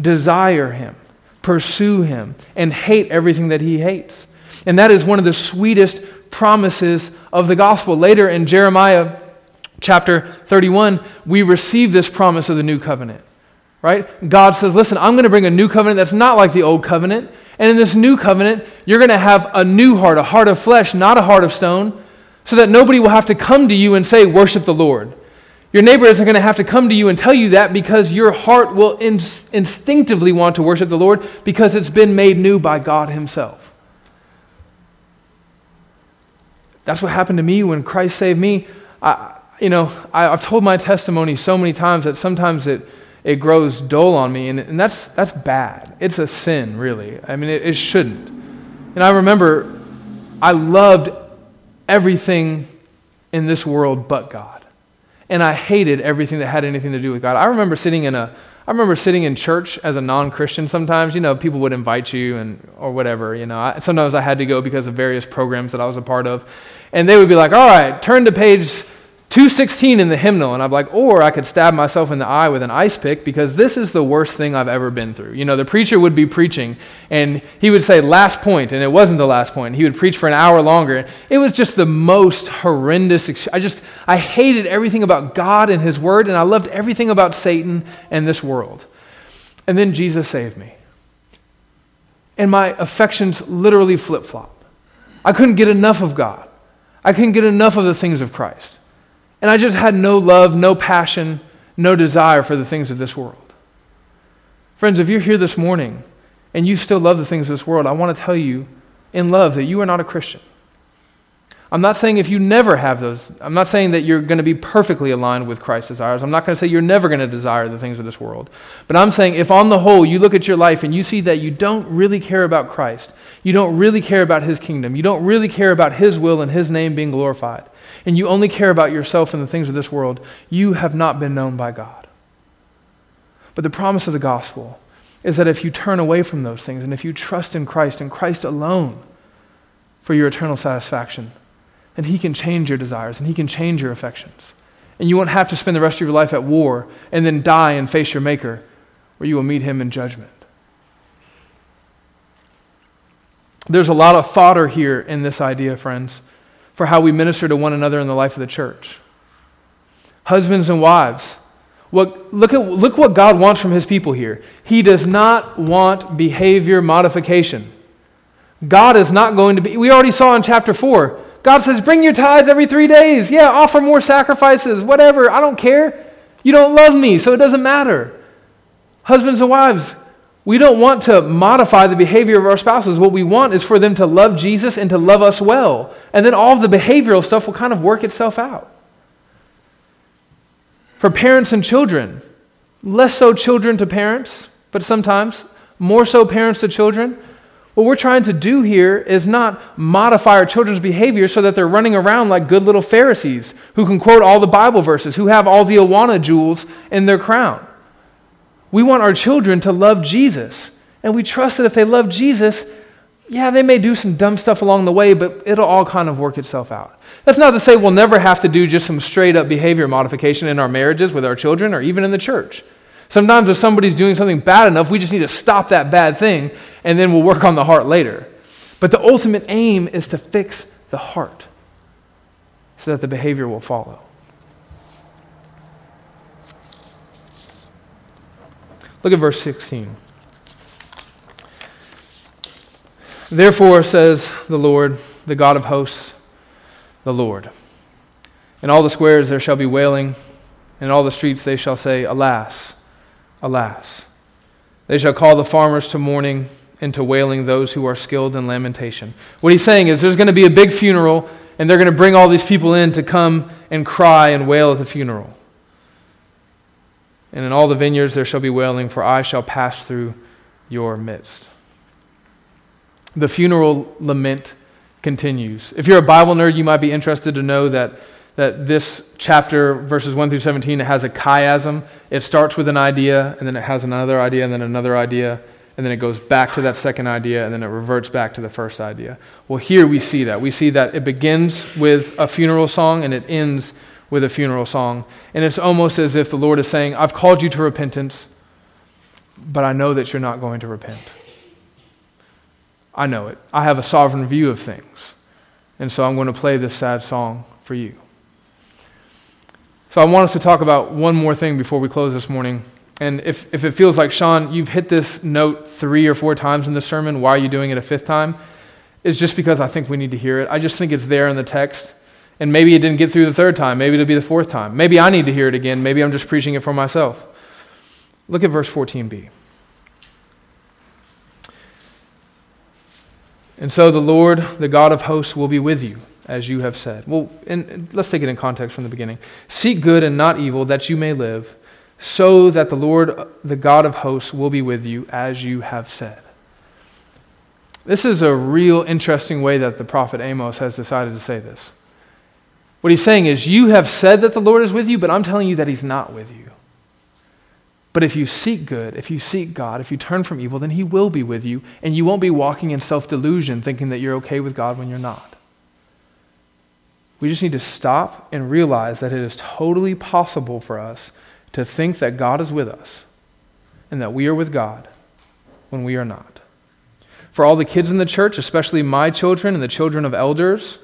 desire him pursue him, and hate everything that he hates. And that is one of the sweetest promises of the gospel. Later in Jeremiah chapter 31, we receive this promise of the new covenant. Right? God says, Listen, I'm going to bring a new covenant that's not like the old covenant. And in this new covenant, you're going to have a new heart, a heart of flesh, not a heart of stone, so that nobody will have to come to you and say, Worship the Lord. Your neighbor isn't going to have to come to you and tell you that because your heart will instinctively want to worship the Lord because it's been made new by God Himself. That's what happened to me when Christ saved me. I, you know, I, have told my testimony so many times that sometimes it, it grows dull on me, and, and that's, that's bad. It's a sin, really. I mean, it, it shouldn't. And I remember I loved everything in this world but God and I hated everything that had anything to do with God. I remember sitting in a I remember sitting in church as a non-Christian sometimes, you know, people would invite you and or whatever, you know. I, sometimes I had to go because of various programs that I was a part of. And they would be like, "All right, turn to page 216 in the hymnal and i'm like or i could stab myself in the eye with an ice pick because this is the worst thing i've ever been through. You know the preacher would be preaching and he would say last point and it wasn't the last point. He would preach for an hour longer. It was just the most horrendous i just i hated everything about god and his word and i loved everything about satan and this world. And then jesus saved me. And my affections literally flip-flop. I couldn't get enough of god. I couldn't get enough of the things of christ and I just had no love, no passion, no desire for the things of this world. Friends, if you're here this morning and you still love the things of this world, I want to tell you in love that you are not a Christian. I'm not saying if you never have those, I'm not saying that you're going to be perfectly aligned with Christ's desires. I'm not going to say you're never going to desire the things of this world. But I'm saying if on the whole you look at your life and you see that you don't really care about Christ, you don't really care about his kingdom, you don't really care about his will and his name being glorified, and you only care about yourself and the things of this world, you have not been known by God. But the promise of the gospel is that if you turn away from those things and if you trust in Christ and Christ alone for your eternal satisfaction, then He can change your desires and He can change your affections. And you won't have to spend the rest of your life at war and then die and face your Maker, where you will meet Him in judgment. There's a lot of fodder here in this idea, friends for how we minister to one another in the life of the church. Husbands and wives, what, look, at, look what God wants from his people here. He does not want behavior modification. God is not going to be, we already saw in chapter 4. God says, bring your tithes every three days. Yeah, offer more sacrifices, whatever. I don't care. You don't love me, so it doesn't matter. Husbands and wives, we don't want to modify the behavior of our spouses. What we want is for them to love Jesus and to love us well. And then all of the behavioral stuff will kind of work itself out. For parents and children, less so children to parents, but sometimes more so parents to children. What we're trying to do here is not modify our children's behavior so that they're running around like good little Pharisees who can quote all the Bible verses, who have all the Awana jewels in their crown. We want our children to love Jesus. And we trust that if they love Jesus, yeah, they may do some dumb stuff along the way, but it'll all kind of work itself out. That's not to say we'll never have to do just some straight up behavior modification in our marriages with our children or even in the church. Sometimes if somebody's doing something bad enough, we just need to stop that bad thing and then we'll work on the heart later. But the ultimate aim is to fix the heart so that the behavior will follow. Look at verse 16. Therefore, says the Lord, the God of hosts, the Lord. In all the squares there shall be wailing, and in all the streets they shall say, Alas, alas. They shall call the farmers to mourning and to wailing those who are skilled in lamentation. What he's saying is there's going to be a big funeral, and they're going to bring all these people in to come and cry and wail at the funeral. And in all the vineyards there shall be wailing, for I shall pass through your midst. The funeral lament continues. If you're a Bible nerd, you might be interested to know that, that this chapter, verses 1 through 17, it has a chiasm. It starts with an idea, and then it has another idea, and then another idea, and then it goes back to that second idea, and then it reverts back to the first idea. Well, here we see that. We see that it begins with a funeral song, and it ends with a funeral song. And it's almost as if the Lord is saying, I've called you to repentance, but I know that you're not going to repent. I know it. I have a sovereign view of things. And so I'm going to play this sad song for you. So I want us to talk about one more thing before we close this morning. And if, if it feels like, Sean, you've hit this note three or four times in the sermon, why are you doing it a fifth time? It's just because I think we need to hear it. I just think it's there in the text. And maybe it didn't get through the third time. Maybe it'll be the fourth time. Maybe I need to hear it again. Maybe I'm just preaching it for myself. Look at verse 14b. And so the Lord, the God of hosts, will be with you, as you have said. Well, and let's take it in context from the beginning. Seek good and not evil, that you may live, so that the Lord, the God of hosts, will be with you, as you have said. This is a real interesting way that the prophet Amos has decided to say this. What he's saying is, You have said that the Lord is with you, but I'm telling you that he's not with you. But if you seek good, if you seek God, if you turn from evil, then He will be with you, and you won't be walking in self delusion thinking that you're okay with God when you're not. We just need to stop and realize that it is totally possible for us to think that God is with us and that we are with God when we are not. For all the kids in the church, especially my children and the children of elders,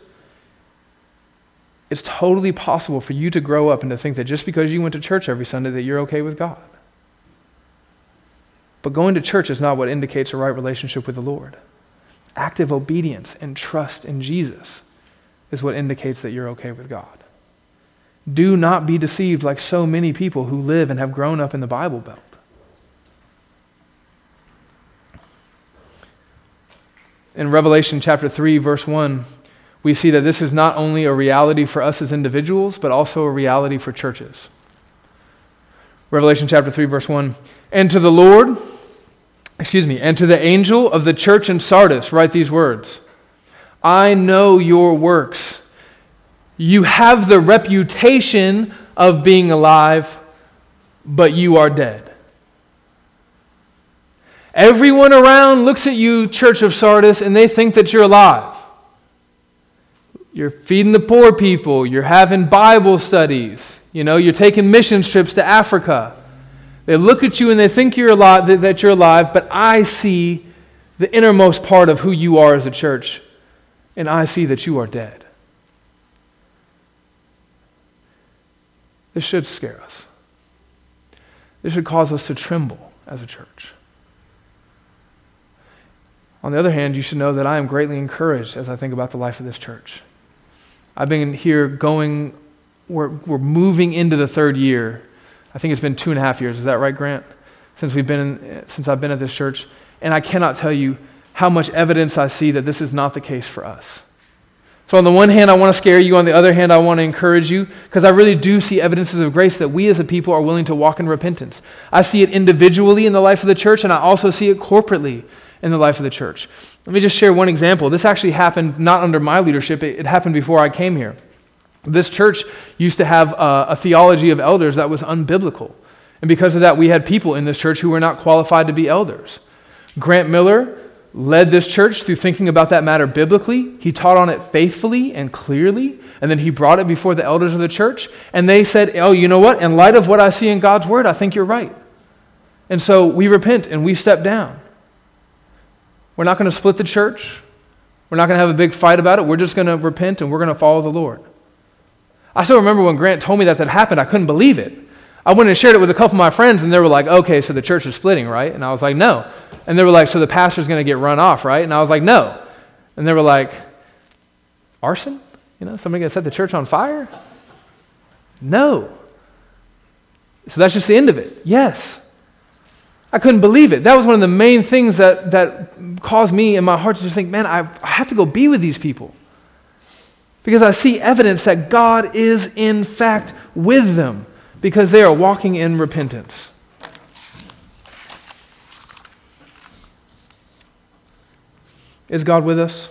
it's totally possible for you to grow up and to think that just because you went to church every Sunday that you're okay with God. But going to church is not what indicates a right relationship with the Lord. Active obedience and trust in Jesus is what indicates that you're okay with God. Do not be deceived like so many people who live and have grown up in the Bible Belt. In Revelation chapter 3, verse 1, we see that this is not only a reality for us as individuals, but also a reality for churches. Revelation chapter 3, verse 1. And to the Lord, excuse me, and to the angel of the church in Sardis, write these words I know your works. You have the reputation of being alive, but you are dead. Everyone around looks at you, Church of Sardis, and they think that you're alive. You're feeding the poor people, you're having Bible studies, you know, you're taking mission trips to Africa. They look at you and they think you're alive, that you're alive, but I see the innermost part of who you are as a church, and I see that you are dead. This should scare us. This should cause us to tremble as a church. On the other hand, you should know that I am greatly encouraged as I think about the life of this church. I've been here going, we're, we're moving into the third year I think it's been two and a half years. Is that right, Grant? Since we've been in, since I've been at this church, and I cannot tell you how much evidence I see that this is not the case for us. So, on the one hand, I want to scare you. On the other hand, I want to encourage you because I really do see evidences of grace that we as a people are willing to walk in repentance. I see it individually in the life of the church, and I also see it corporately in the life of the church. Let me just share one example. This actually happened not under my leadership, it, it happened before I came here. This church used to have a, a theology of elders that was unbiblical. And because of that, we had people in this church who were not qualified to be elders. Grant Miller led this church through thinking about that matter biblically. He taught on it faithfully and clearly, and then he brought it before the elders of the church, and they said, Oh, you know what? In light of what I see in God's word, I think you're right. And so we repent and we step down. We're not going to split the church. We're not going to have a big fight about it. We're just going to repent and we're going to follow the Lord. I still remember when Grant told me that that happened, I couldn't believe it. I went and shared it with a couple of my friends, and they were like, okay, so the church is splitting, right? And I was like, no. And they were like, so the pastor's going to get run off, right? And I was like, no. And they were like, arson? You know, somebody going to set the church on fire? No. So that's just the end of it. Yes. I couldn't believe it. That was one of the main things that, that caused me in my heart to just think, man, I, I have to go be with these people. Because I see evidence that God is, in fact, with them because they are walking in repentance. Is God with us?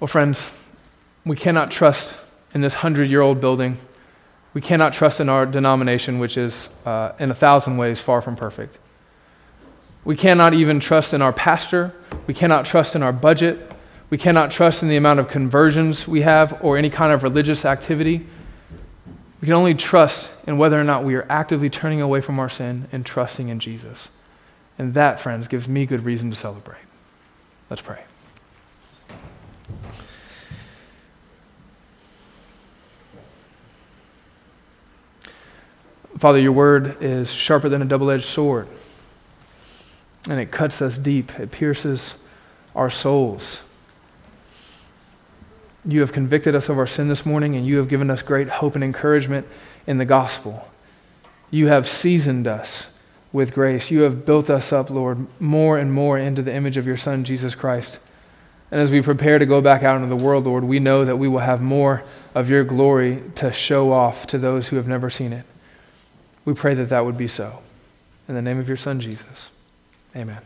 Well, friends, we cannot trust in this hundred year old building. We cannot trust in our denomination, which is, uh, in a thousand ways, far from perfect. We cannot even trust in our pastor. We cannot trust in our budget. We cannot trust in the amount of conversions we have or any kind of religious activity. We can only trust in whether or not we are actively turning away from our sin and trusting in Jesus. And that, friends, gives me good reason to celebrate. Let's pray. Father, your word is sharper than a double edged sword, and it cuts us deep, it pierces our souls. You have convicted us of our sin this morning, and you have given us great hope and encouragement in the gospel. You have seasoned us with grace. You have built us up, Lord, more and more into the image of your Son, Jesus Christ. And as we prepare to go back out into the world, Lord, we know that we will have more of your glory to show off to those who have never seen it. We pray that that would be so. In the name of your Son, Jesus. Amen.